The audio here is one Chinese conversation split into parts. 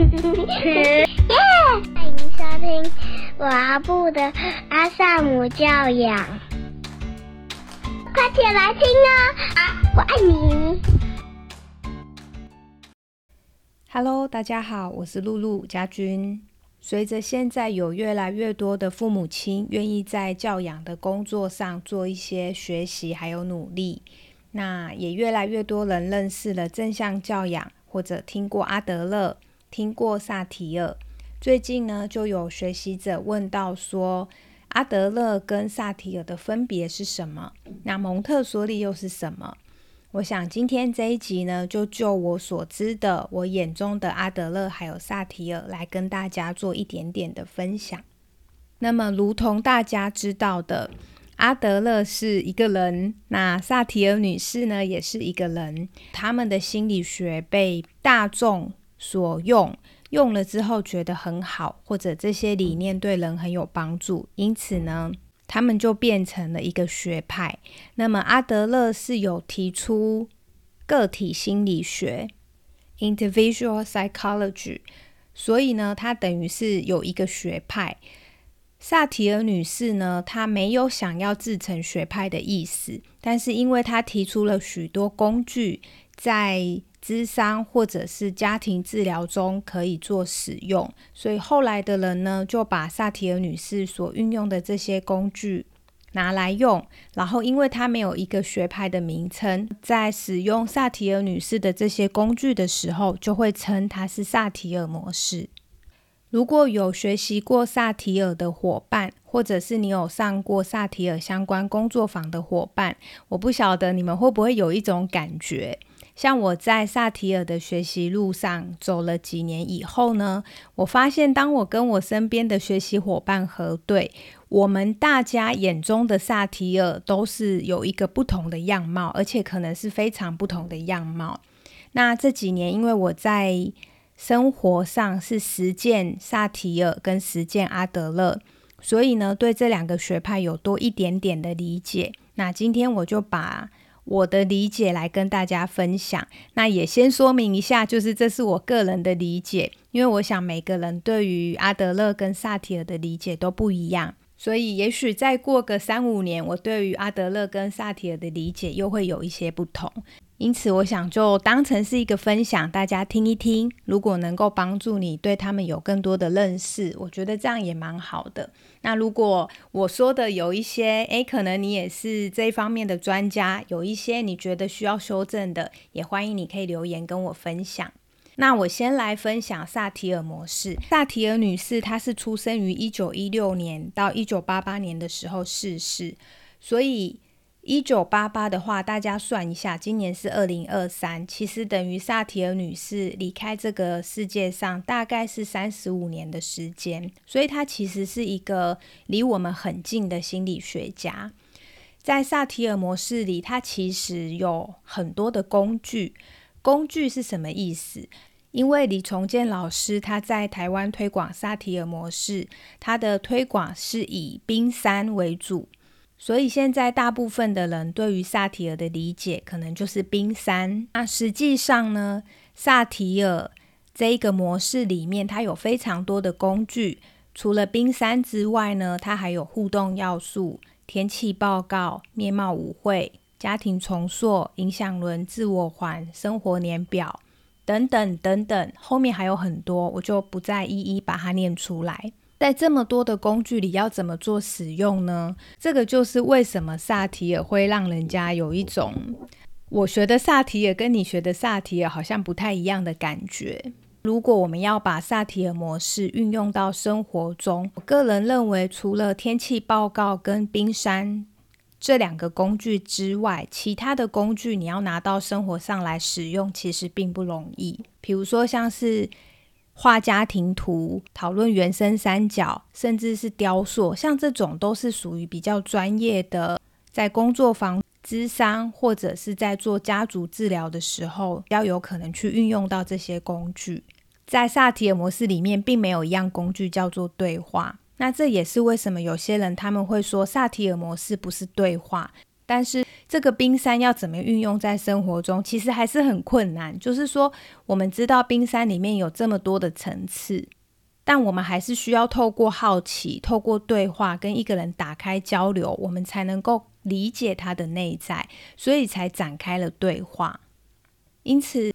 耶！欢迎收听阿布的阿萨姆教养，快起来听啊！我爱你。Hello，大家好，我是露露家君。随着现在有越来越多的父母亲愿意在教养的工作上做一些学习还有努力，那也越来越多人认识了正向教养，或者听过阿德勒。听过萨提尔，最近呢就有学习者问到说，阿德勒跟萨提尔的分别是什么？那蒙特梭利又是什么？我想今天这一集呢，就就我所知的，我眼中的阿德勒还有萨提尔来跟大家做一点点的分享。那么，如同大家知道的，阿德勒是一个人，那萨提尔女士呢也是一个人，他们的心理学被大众。所用用了之后觉得很好，或者这些理念对人很有帮助，因此呢，他们就变成了一个学派。那么阿德勒是有提出个体心理学 （individual psychology），所以呢，他等于是有一个学派。萨提尔女士呢，她没有想要自成学派的意思，但是因为她提出了许多工具，在咨商或者是家庭治疗中可以做使用，所以后来的人呢就把萨提尔女士所运用的这些工具拿来用，然后因为它没有一个学派的名称，在使用萨提尔女士的这些工具的时候，就会称它是萨提尔模式。如果有学习过萨提尔的伙伴，或者是你有上过萨提尔相关工作坊的伙伴，我不晓得你们会不会有一种感觉。像我在萨提尔的学习路上走了几年以后呢，我发现当我跟我身边的学习伙伴核对，我们大家眼中的萨提尔都是有一个不同的样貌，而且可能是非常不同的样貌。那这几年，因为我在生活上是实践萨提尔跟实践阿德勒，所以呢，对这两个学派有多一点点的理解。那今天我就把。我的理解来跟大家分享，那也先说明一下，就是这是我个人的理解，因为我想每个人对于阿德勒跟萨提尔的理解都不一样，所以也许再过个三五年，我对于阿德勒跟萨提尔的理解又会有一些不同。因此，我想就当成是一个分享，大家听一听。如果能够帮助你对他们有更多的认识，我觉得这样也蛮好的。那如果我说的有一些，诶，可能你也是这方面的专家，有一些你觉得需要修正的，也欢迎你可以留言跟我分享。那我先来分享萨提尔模式。萨提尔女士她是出生于一九一六年到一九八八年的时候逝世，所以。一九八八的话，大家算一下，今年是二零二三，其实等于萨提尔女士离开这个世界上大概是三十五年的时间，所以她其实是一个离我们很近的心理学家。在萨提尔模式里，它其实有很多的工具。工具是什么意思？因为李重建老师他在台湾推广萨提尔模式，他的推广是以冰山为主。所以现在大部分的人对于萨提尔的理解，可能就是冰山。那实际上呢，萨提尔这一个模式里面，它有非常多的工具。除了冰山之外呢，它还有互动要素、天气报告、面貌舞会、家庭重塑、影响轮、自我环、生活年表等等等等。后面还有很多，我就不再一一把它念出来。在这么多的工具里，要怎么做使用呢？这个就是为什么萨提尔会让人家有一种我学的萨提尔跟你学的萨提尔好像不太一样的感觉。如果我们要把萨提尔模式运用到生活中，我个人认为，除了天气报告跟冰山这两个工具之外，其他的工具你要拿到生活上来使用，其实并不容易。比如说像是。画家庭图、讨论原生三角，甚至是雕塑，像这种都是属于比较专业的，在工作坊、咨商或者是在做家族治疗的时候，要有可能去运用到这些工具。在萨提尔模式里面，并没有一样工具叫做对话。那这也是为什么有些人他们会说萨提尔模式不是对话，但是这个冰山要怎么运用在生活中，其实还是很困难。就是说，我们知道冰山里面有这么多的层次，但我们还是需要透过好奇、透过对话，跟一个人打开交流，我们才能够理解他的内在，所以才展开了对话。因此。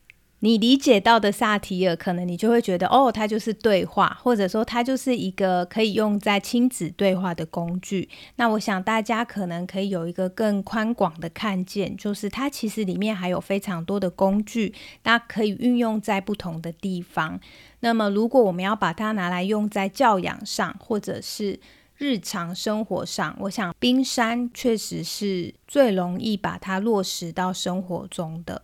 你理解到的萨提尔，可能你就会觉得，哦，它就是对话，或者说它就是一个可以用在亲子对话的工具。那我想大家可能可以有一个更宽广的看见，就是它其实里面还有非常多的工具，大家可以运用在不同的地方。那么，如果我们要把它拿来用在教养上，或者是日常生活上，我想冰山确实是最容易把它落实到生活中的。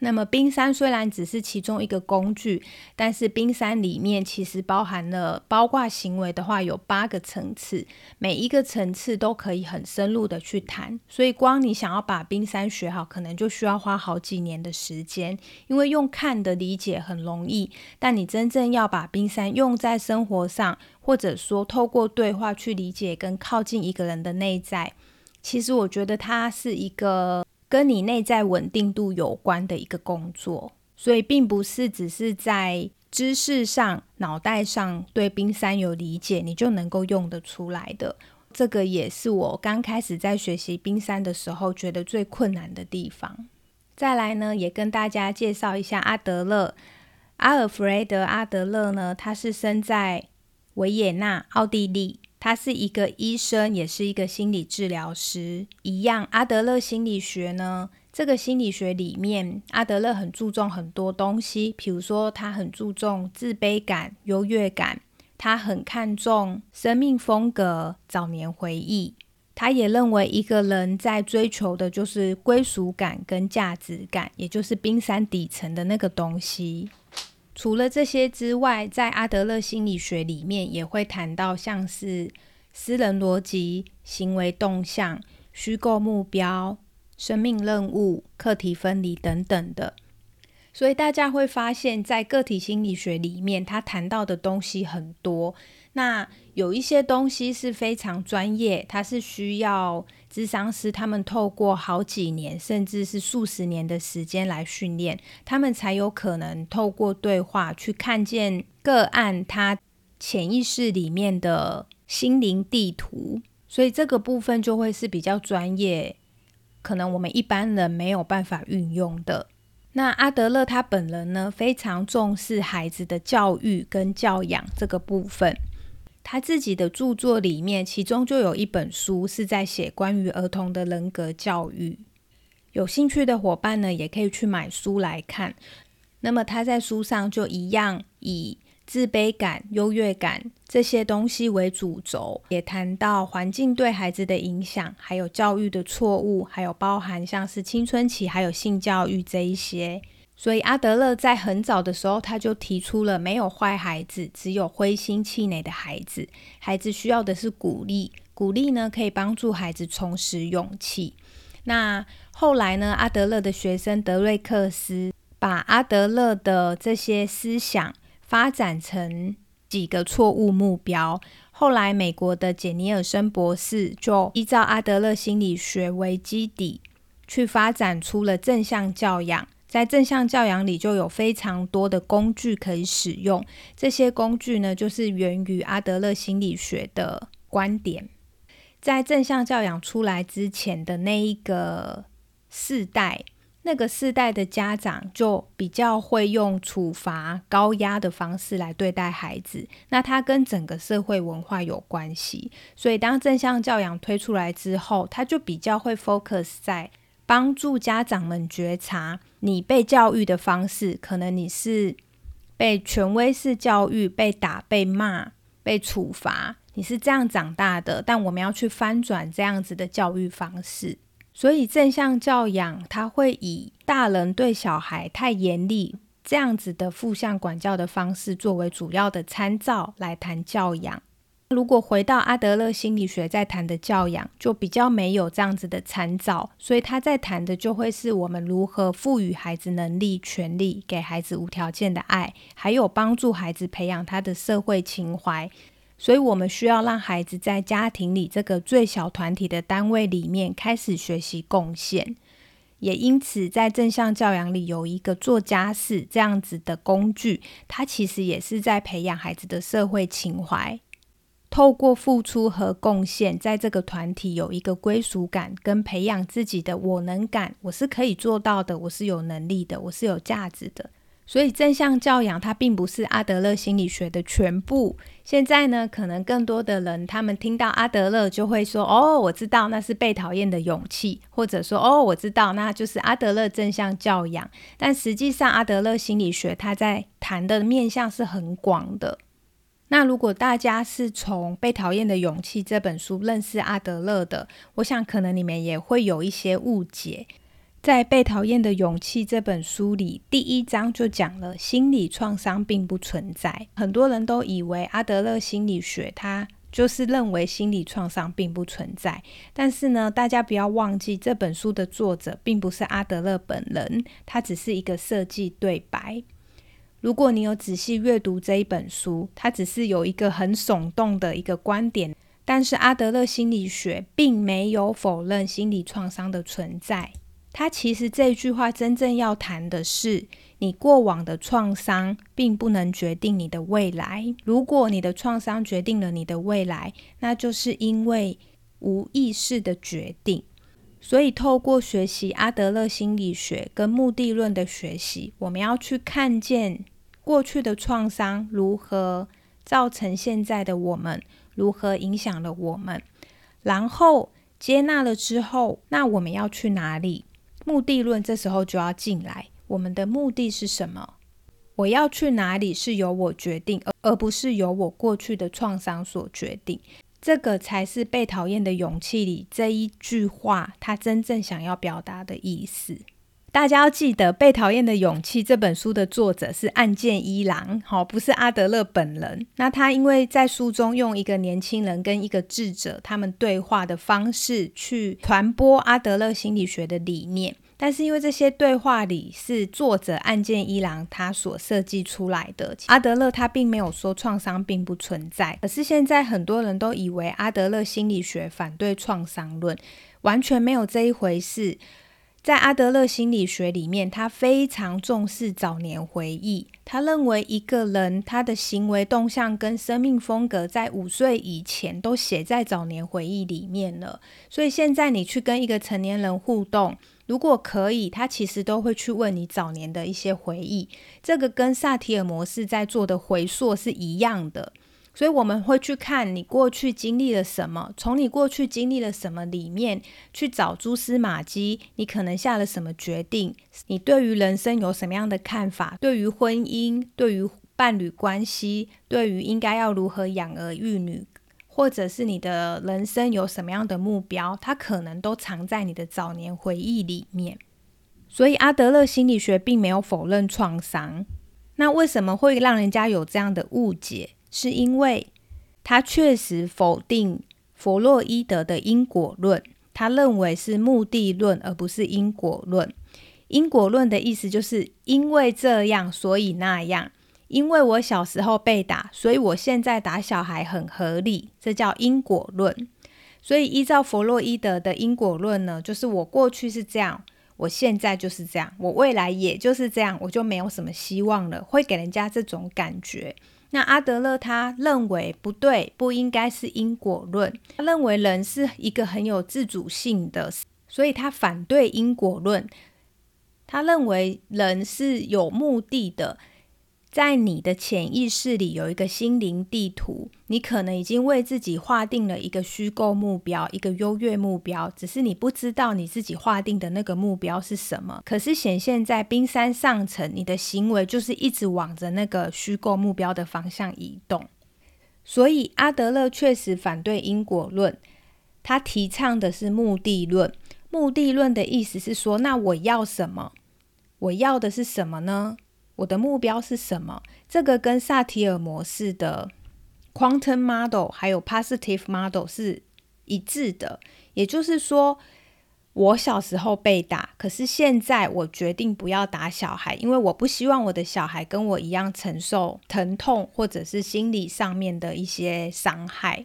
那么，冰山虽然只是其中一个工具，但是冰山里面其实包含了包括行为的话，有八个层次，每一个层次都可以很深入的去谈。所以，光你想要把冰山学好，可能就需要花好几年的时间。因为用看的理解很容易，但你真正要把冰山用在生活上，或者说透过对话去理解跟靠近一个人的内在，其实我觉得它是一个。跟你内在稳定度有关的一个工作，所以并不是只是在知识上、脑袋上对冰山有理解，你就能够用得出来的。这个也是我刚开始在学习冰山的时候觉得最困难的地方。再来呢，也跟大家介绍一下阿德勒，阿尔弗雷德·阿德勒呢，他是生在维也纳，奥地利。他是一个医生，也是一个心理治疗师。一样，阿德勒心理学呢，这个心理学里面，阿德勒很注重很多东西，比如说他很注重自卑感、优越感，他很看重生命风格、早年回忆。他也认为一个人在追求的就是归属感跟价值感，也就是冰山底层的那个东西。除了这些之外，在阿德勒心理学里面也会谈到像是私人逻辑、行为动向、虚构目标、生命任务、课题分离等等的。所以大家会发现，在个体心理学里面，他谈到的东西很多。那有一些东西是非常专业，它是需要智商师他们透过好几年，甚至是数十年的时间来训练，他们才有可能透过对话去看见个案他潜意识里面的心灵地图。所以这个部分就会是比较专业，可能我们一般人没有办法运用的。那阿德勒他本人呢，非常重视孩子的教育跟教养这个部分。他自己的著作里面，其中就有一本书是在写关于儿童的人格教育。有兴趣的伙伴呢，也可以去买书来看。那么他在书上就一样以自卑感、优越感这些东西为主轴，也谈到环境对孩子的影响，还有教育的错误，还有包含像是青春期还有性教育这一些。所以阿德勒在很早的时候，他就提出了没有坏孩子，只有灰心气馁的孩子。孩子需要的是鼓励，鼓励呢可以帮助孩子重拾勇气。那后来呢，阿德勒的学生德瑞克斯把阿德勒的这些思想发展成几个错误目标。后来美国的简尼尔森博士就依照阿德勒心理学为基底，去发展出了正向教养。在正向教养里，就有非常多的工具可以使用。这些工具呢，就是源于阿德勒心理学的观点。在正向教养出来之前的那一个世代，那个世代的家长就比较会用处罚、高压的方式来对待孩子。那它跟整个社会文化有关系。所以，当正向教养推出来之后，它就比较会 focus 在。帮助家长们觉察，你被教育的方式，可能你是被权威式教育、被打、被骂、被处罚，你是这样长大的。但我们要去翻转这样子的教育方式，所以正向教养，它会以大人对小孩太严厉这样子的负向管教的方式作为主要的参照来谈教养。如果回到阿德勒心理学在谈的教养，就比较没有这样子的参照，所以他在谈的就会是我们如何赋予孩子能力、权利，给孩子无条件的爱，还有帮助孩子培养他的社会情怀，所以我们需要让孩子在家庭里这个最小团体的单位里面开始学习贡献。也因此，在正向教养里有一个做家事这样子的工具，它其实也是在培养孩子的社会情怀。透过付出和贡献，在这个团体有一个归属感，跟培养自己的我能感，我是可以做到的，我是有能力的，我是有价值的。所以正向教养它并不是阿德勒心理学的全部。现在呢，可能更多的人他们听到阿德勒就会说：“哦，我知道那是被讨厌的勇气。”或者说：“哦，我知道那就是阿德勒正向教养。”但实际上，阿德勒心理学它在谈的面向是很广的。那如果大家是从《被讨厌的勇气》这本书认识阿德勒的，我想可能你们也会有一些误解。在《被讨厌的勇气》这本书里，第一章就讲了心理创伤并不存在。很多人都以为阿德勒心理学它就是认为心理创伤并不存在，但是呢，大家不要忘记，这本书的作者并不是阿德勒本人，他只是一个设计对白。如果你有仔细阅读这一本书，它只是有一个很耸动的一个观点，但是阿德勒心理学并没有否认心理创伤的存在。他其实这句话真正要谈的是，你过往的创伤并不能决定你的未来。如果你的创伤决定了你的未来，那就是因为无意识的决定。所以，透过学习阿德勒心理学跟目的论的学习，我们要去看见过去的创伤如何造成现在的我们，如何影响了我们，然后接纳了之后，那我们要去哪里？目的论这时候就要进来，我们的目的是什么？我要去哪里是由我决定，而而不是由我过去的创伤所决定。这个才是被讨厌的勇气里这一句话，他真正想要表达的意思。大家要记得，《被讨厌的勇气》这本书的作者是岸见一郎，好，不是阿德勒本人。那他因为在书中用一个年轻人跟一个智者他们对话的方式去传播阿德勒心理学的理念，但是因为这些对话里是作者岸见一郎他所设计出来的，阿德勒他并没有说创伤并不存在，可是现在很多人都以为阿德勒心理学反对创伤论，完全没有这一回事。在阿德勒心理学里面，他非常重视早年回忆。他认为一个人他的行为动向跟生命风格，在五岁以前都写在早年回忆里面了。所以现在你去跟一个成年人互动，如果可以，他其实都会去问你早年的一些回忆。这个跟萨提尔模式在做的回溯是一样的。所以我们会去看你过去经历了什么，从你过去经历了什么里面去找蛛丝马迹，你可能下了什么决定，你对于人生有什么样的看法，对于婚姻，对于伴侣关系，对于应该要如何养儿育女，或者是你的人生有什么样的目标，它可能都藏在你的早年回忆里面。所以阿德勒心理学并没有否认创伤，那为什么会让人家有这样的误解？是因为他确实否定弗洛伊德的因果论，他认为是目的论而不是因果论。因果论的意思就是因为这样，所以那样。因为我小时候被打，所以我现在打小孩很合理，这叫因果论。所以依照弗洛伊德的因果论呢，就是我过去是这样，我现在就是这样，我未来也就是这样，我就没有什么希望了，会给人家这种感觉。那阿德勒他认为不对，不应该是因果论。他认为人是一个很有自主性的，所以他反对因果论。他认为人是有目的的。在你的潜意识里有一个心灵地图，你可能已经为自己划定了一个虚构目标，一个优越目标，只是你不知道你自己划定的那个目标是什么。可是显现在冰山上层，你的行为就是一直往着那个虚构目标的方向移动。所以阿德勒确实反对因果论，他提倡的是目的论。目的论的意思是说，那我要什么？我要的是什么呢？我的目标是什么？这个跟萨提尔模式的 quantum model 还有 positive model 是一致的。也就是说，我小时候被打，可是现在我决定不要打小孩，因为我不希望我的小孩跟我一样承受疼痛或者是心理上面的一些伤害。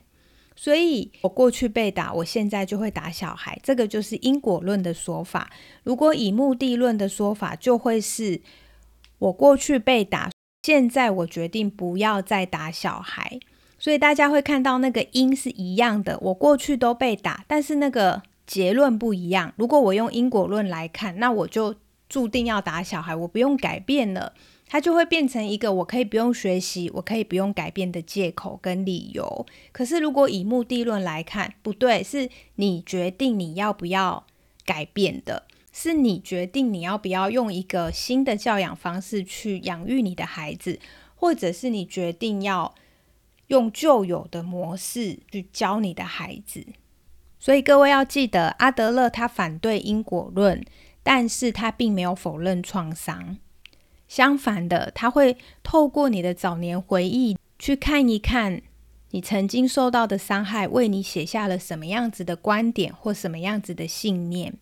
所以，我过去被打，我现在就会打小孩。这个就是因果论的说法。如果以目的论的说法，就会是我过去被打，现在我决定不要再打小孩。所以大家会看到那个因是一样的，我过去都被打，但是那个。结论不一样。如果我用因果论来看，那我就注定要打小孩，我不用改变了，它就会变成一个我可以不用学习，我可以不用改变的借口跟理由。可是如果以目的论来看，不对，是你决定你要不要改变的，是你决定你要不要用一个新的教养方式去养育你的孩子，或者是你决定要用旧有的模式去教你的孩子。所以各位要记得，阿德勒他反对因果论，但是他并没有否认创伤。相反的，他会透过你的早年回忆去看一看你曾经受到的伤害，为你写下了什么样子的观点或什么样子的信念。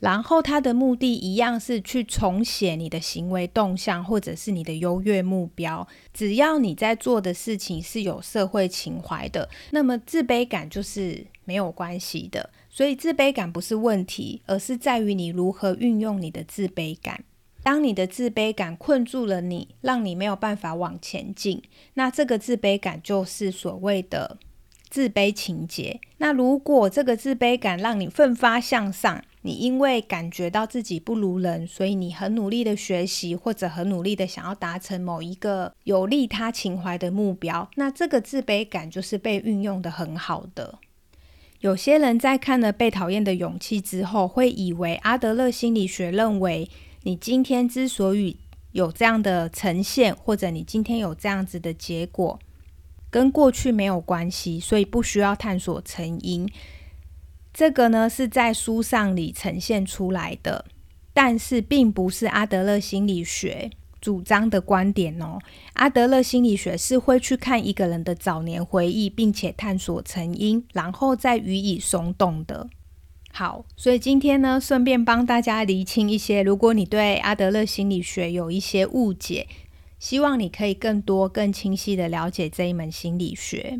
然后他的目的一样是去重写你的行为动向，或者是你的优越目标。只要你在做的事情是有社会情怀的，那么自卑感就是没有关系的。所以自卑感不是问题，而是在于你如何运用你的自卑感。当你的自卑感困住了你，让你没有办法往前进，那这个自卑感就是所谓的自卑情节。那如果这个自卑感让你奋发向上，你因为感觉到自己不如人，所以你很努力的学习，或者很努力的想要达成某一个有利他情怀的目标。那这个自卑感就是被运用的很好的。有些人在看了《被讨厌的勇气》之后，会以为阿德勒心理学认为，你今天之所以有这样的呈现，或者你今天有这样子的结果，跟过去没有关系，所以不需要探索成因。这个呢是在书上里呈现出来的，但是并不是阿德勒心理学主张的观点哦。阿德勒心理学是会去看一个人的早年回忆，并且探索成因，然后再予以松动的。好，所以今天呢，顺便帮大家厘清一些，如果你对阿德勒心理学有一些误解，希望你可以更多、更清晰的了解这一门心理学。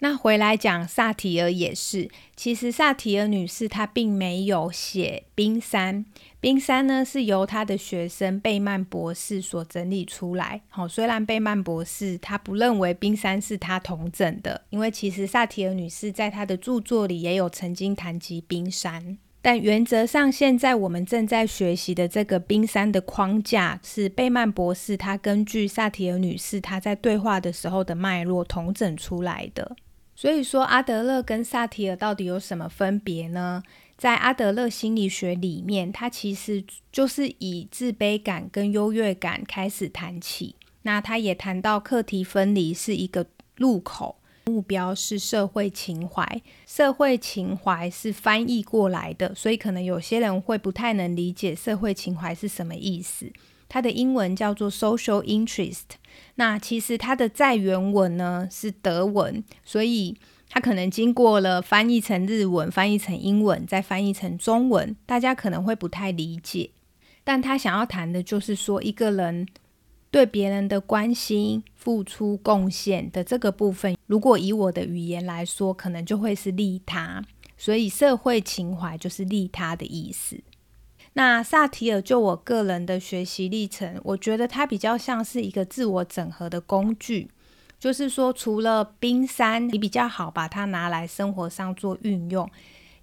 那回来讲萨提尔也是，其实萨提尔女士她并没有写冰山，冰山呢是由她的学生贝曼博士所整理出来。好，虽然贝曼博士他不认为冰山是他同整的，因为其实萨提尔女士在她的著作里也有曾经谈及冰山，但原则上现在我们正在学习的这个冰山的框架是贝曼博士他根据萨提尔女士她在对话的时候的脉络同整出来的。所以说，阿德勒跟萨提尔到底有什么分别呢？在阿德勒心理学里面，他其实就是以自卑感跟优越感开始谈起。那他也谈到课题分离是一个入口，目标是社会情怀。社会情怀是翻译过来的，所以可能有些人会不太能理解社会情怀是什么意思。它的英文叫做 social interest，那其实它的在原文呢是德文，所以它可能经过了翻译成日文、翻译成英文、再翻译成中文，大家可能会不太理解。但他想要谈的就是说，一个人对别人的关心、付出、贡献的这个部分，如果以我的语言来说，可能就会是利他。所以社会情怀就是利他的意思。那萨提尔就我个人的学习历程，我觉得它比较像是一个自我整合的工具，就是说，除了冰山，你比较好把它拿来生活上做运用，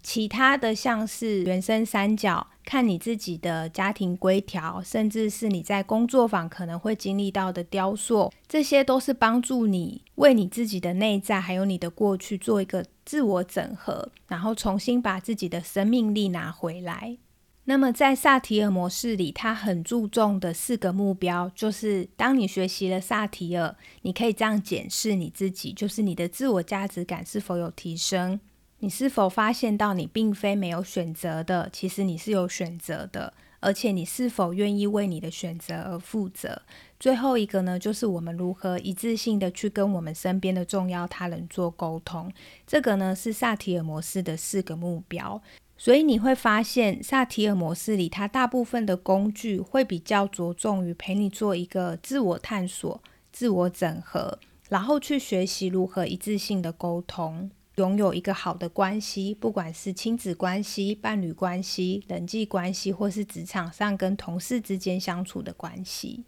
其他的像是原生三角，看你自己的家庭规条，甚至是你在工作坊可能会经历到的雕塑，这些都是帮助你为你自己的内在还有你的过去做一个自我整合，然后重新把自己的生命力拿回来。那么在萨提尔模式里，他很注重的四个目标，就是当你学习了萨提尔，你可以这样检视你自己，就是你的自我价值感是否有提升，你是否发现到你并非没有选择的，其实你是有选择的，而且你是否愿意为你的选择而负责。最后一个呢，就是我们如何一致性的去跟我们身边的重要他人做沟通，这个呢是萨提尔模式的四个目标。所以你会发现，萨提尔模式里，它大部分的工具会比较着重于陪你做一个自我探索、自我整合，然后去学习如何一致性的沟通，拥有一个好的关系，不管是亲子关系、伴侣关系、人际关系，或是职场上跟同事之间相处的关系。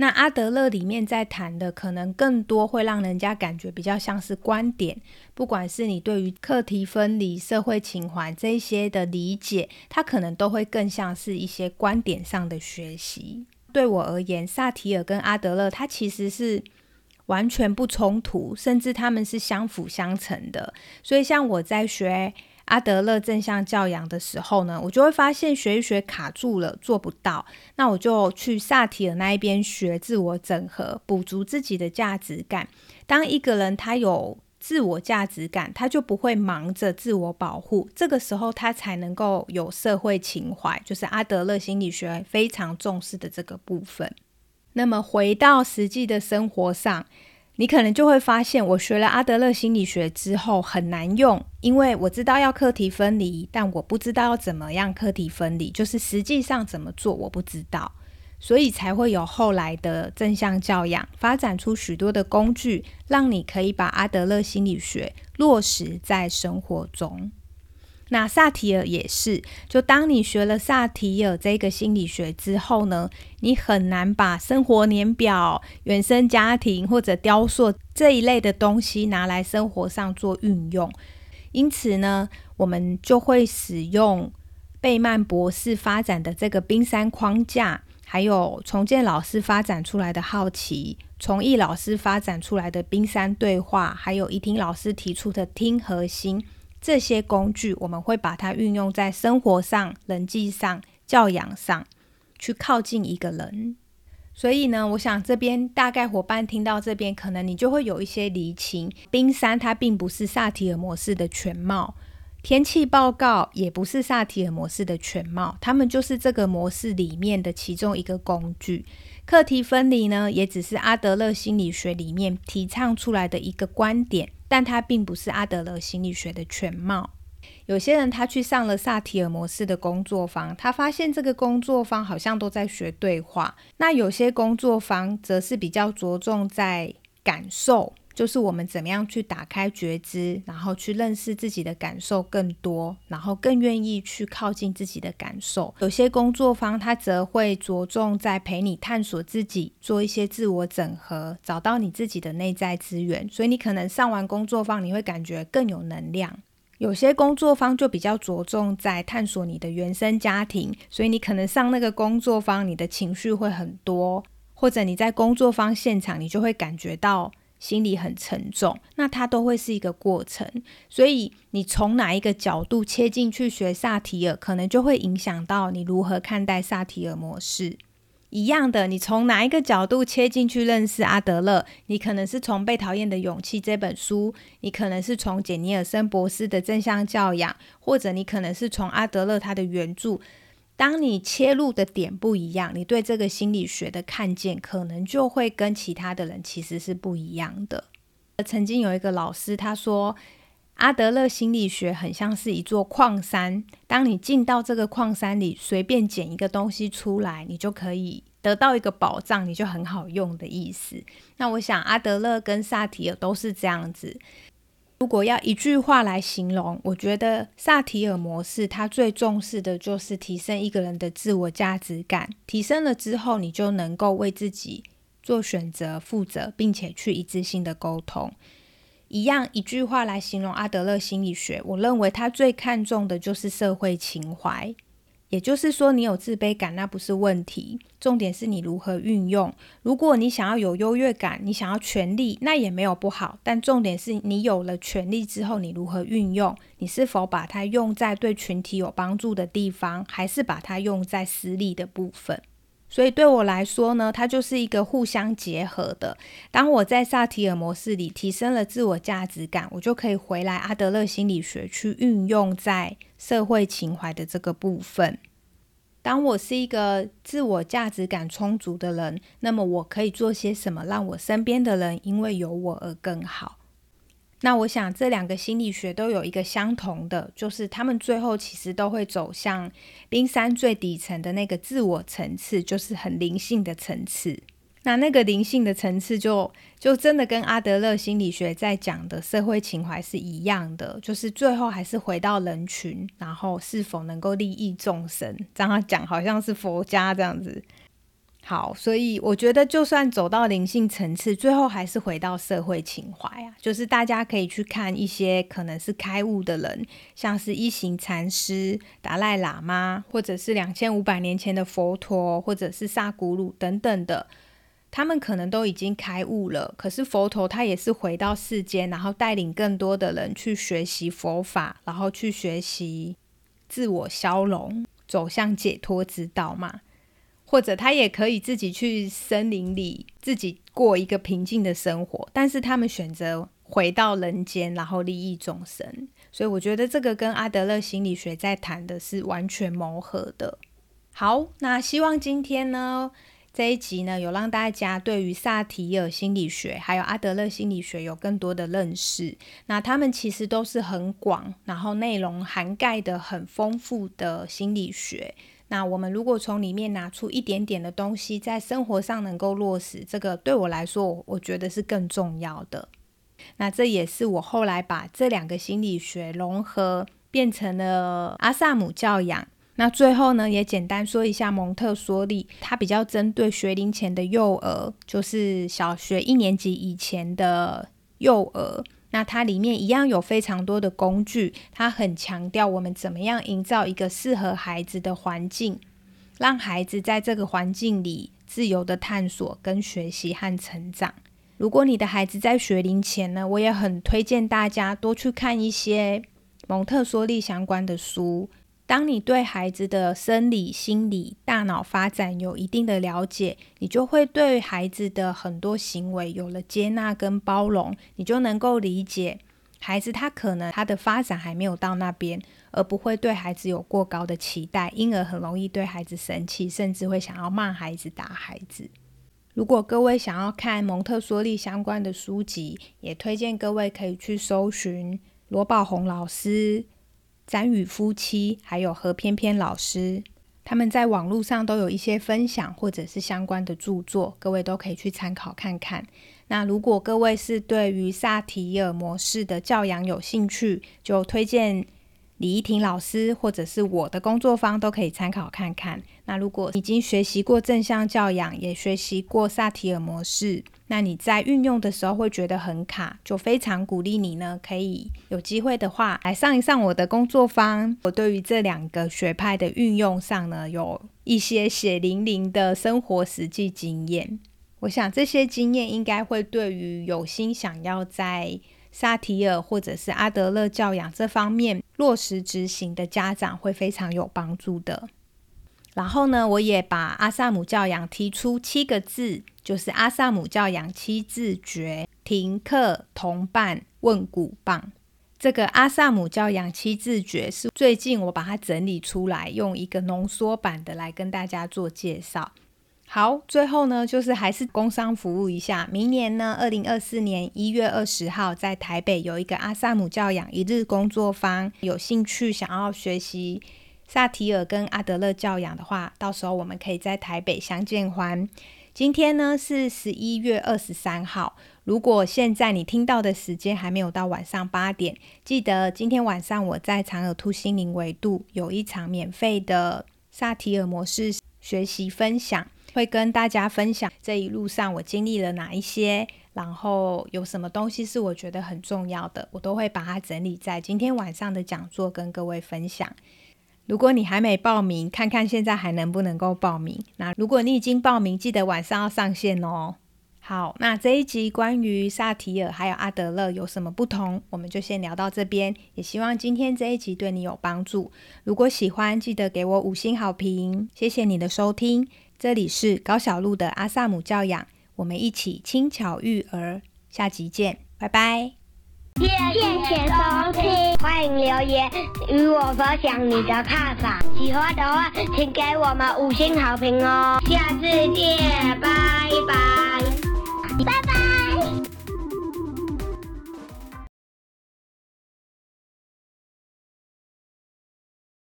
那阿德勒里面在谈的，可能更多会让人家感觉比较像是观点，不管是你对于课题分离、社会情怀这些的理解，它可能都会更像是一些观点上的学习。对我而言，萨提尔跟阿德勒，它其实是完全不冲突，甚至他们是相辅相成的。所以，像我在学。阿德勒正向教养的时候呢，我就会发现学一学卡住了，做不到。那我就去萨提尔那一边学自我整合，补足自己的价值感。当一个人他有自我价值感，他就不会忙着自我保护，这个时候他才能够有社会情怀，就是阿德勒心理学非常重视的这个部分。那么回到实际的生活上。你可能就会发现，我学了阿德勒心理学之后很难用，因为我知道要课题分离，但我不知道要怎么样课题分离，就是实际上怎么做我不知道，所以才会有后来的正向教养，发展出许多的工具，让你可以把阿德勒心理学落实在生活中。那萨提尔也是，就当你学了萨提尔这个心理学之后呢，你很难把生活年表、原生家庭或者雕塑这一类的东西拿来生活上做运用。因此呢，我们就会使用贝曼博士发展的这个冰山框架，还有重建老师发展出来的好奇，崇义老师发展出来的冰山对话，还有怡婷老师提出的听核心。这些工具，我们会把它运用在生活上、人际上、教养上，去靠近一个人。所以呢，我想这边大概伙伴听到这边，可能你就会有一些离情。冰山它并不是萨提尔模式的全貌，天气报告也不是萨提尔模式的全貌，它们就是这个模式里面的其中一个工具。课题分离呢，也只是阿德勒心理学里面提倡出来的一个观点。但它并不是阿德勒心理学的全貌。有些人他去上了萨提尔模式的工作坊，他发现这个工作坊好像都在学对话。那有些工作坊则是比较着重在感受。就是我们怎么样去打开觉知，然后去认识自己的感受更多，然后更愿意去靠近自己的感受。有些工作方他则会着重在陪你探索自己，做一些自我整合，找到你自己的内在资源。所以你可能上完工作坊，你会感觉更有能量。有些工作方就比较着重在探索你的原生家庭，所以你可能上那个工作坊，你的情绪会很多，或者你在工作坊现场，你就会感觉到。心里很沉重，那它都会是一个过程，所以你从哪一个角度切进去学萨提尔，可能就会影响到你如何看待萨提尔模式。一样的，你从哪一个角度切进去认识阿德勒，你可能是从《被讨厌的勇气》这本书，你可能是从简尼尔森博士的正向教养，或者你可能是从阿德勒他的原著。当你切入的点不一样，你对这个心理学的看见可能就会跟其他的人其实是不一样的。曾经有一个老师他说，阿德勒心理学很像是一座矿山，当你进到这个矿山里，随便捡一个东西出来，你就可以得到一个宝藏，你就很好用的意思。那我想阿德勒跟萨提尔都是这样子。如果要一句话来形容，我觉得萨提尔模式它最重视的就是提升一个人的自我价值感。提升了之后，你就能够为自己做选择、负责，并且去一致性的沟通。一样一句话来形容阿德勒心理学，我认为他最看重的就是社会情怀。也就是说，你有自卑感，那不是问题。重点是你如何运用。如果你想要有优越感，你想要权力，那也没有不好。但重点是你有了权力之后，你如何运用？你是否把它用在对群体有帮助的地方，还是把它用在私利的部分？所以对我来说呢，它就是一个互相结合的。当我在萨提尔模式里提升了自我价值感，我就可以回来阿德勒心理学去运用在社会情怀的这个部分。当我是一个自我价值感充足的人，那么我可以做些什么，让我身边的人因为有我而更好？那我想这两个心理学都有一个相同的，就是他们最后其实都会走向冰山最底层的那个自我层次，就是很灵性的层次。那那个灵性的层次，就就真的跟阿德勒心理学在讲的社会情怀是一样的，就是最后还是回到人群，然后是否能够利益众生。这样讲好像是佛家这样子。好，所以我觉得，就算走到灵性层次，最后还是回到社会情怀啊。就是大家可以去看一些可能是开悟的人，像是一行禅师、达赖喇嘛，或者是两千五百年前的佛陀，或者是萨古鲁等等的。他们可能都已经开悟了，可是佛陀他也是回到世间，然后带领更多的人去学习佛法，然后去学习自我消融，走向解脱之道嘛。或者他也可以自己去森林里，自己过一个平静的生活，但是他们选择回到人间，然后利益众生。所以我觉得这个跟阿德勒心理学在谈的是完全谋合的。好，那希望今天呢。这一集呢，有让大家对于萨提尔心理学还有阿德勒心理学有更多的认识。那他们其实都是很广，然后内容涵盖的很丰富的心理学。那我们如果从里面拿出一点点的东西，在生活上能够落实，这个对我来说，我觉得是更重要的。那这也是我后来把这两个心理学融合，变成了阿萨姆教养。那最后呢，也简单说一下蒙特梭利，它比较针对学龄前的幼儿，就是小学一年级以前的幼儿。那它里面一样有非常多的工具，它很强调我们怎么样营造一个适合孩子的环境，让孩子在这个环境里自由的探索、跟学习和成长。如果你的孩子在学龄前呢，我也很推荐大家多去看一些蒙特梭利相关的书。当你对孩子的生理、心理、大脑发展有一定的了解，你就会对孩子的很多行为有了接纳跟包容，你就能够理解孩子他可能他的发展还没有到那边，而不会对孩子有过高的期待，因而很容易对孩子生气，甚至会想要骂孩子、打孩子。如果各位想要看蒙特梭利相关的书籍，也推荐各位可以去搜寻罗宝红老师。展宇夫妻还有何翩翩老师，他们在网络上都有一些分享或者是相关的著作，各位都可以去参考看看。那如果各位是对于萨提尔模式的教养有兴趣，就推荐。李依婷老师或者是我的工作坊都可以参考看看。那如果已经学习过正向教养，也学习过萨提尔模式，那你在运用的时候会觉得很卡，就非常鼓励你呢，可以有机会的话来上一上我的工作坊。我对于这两个学派的运用上呢，有一些血淋淋的生活实际经验。我想这些经验应该会对于有心想要在萨提尔或者是阿德勒教养这方面落实执行的家长会非常有帮助的。然后呢，我也把阿萨姆教养提出七个字，就是阿萨姆教养七字诀：停课、同伴、问鼓棒。这个阿萨姆教养七字诀是最近我把它整理出来，用一个浓缩版的来跟大家做介绍。好，最后呢，就是还是工商服务一下。明年呢，二零二四年一月二十号，在台北有一个阿萨姆教养一日工作坊。有兴趣想要学习萨提尔跟阿德勒教养的话，到时候我们可以在台北相见欢。今天呢是十一月二十三号，如果现在你听到的时间还没有到晚上八点，记得今天晚上我在长耳兔心灵维度有一场免费的萨提尔模式学习分享。会跟大家分享这一路上我经历了哪一些，然后有什么东西是我觉得很重要的，我都会把它整理在今天晚上的讲座跟各位分享。如果你还没报名，看看现在还能不能够报名。那如果你已经报名，记得晚上要上线哦。好，那这一集关于萨提尔还有阿德勒有什么不同，我们就先聊到这边。也希望今天这一集对你有帮助。如果喜欢，记得给我五星好评。谢谢你的收听。这里是高小露的阿萨姆教养我们一起轻巧育儿下集见拜拜。谢谢收听欢迎留言与我分享你的看法喜欢的话请给我们五星好评哦。下次见拜拜。拜拜。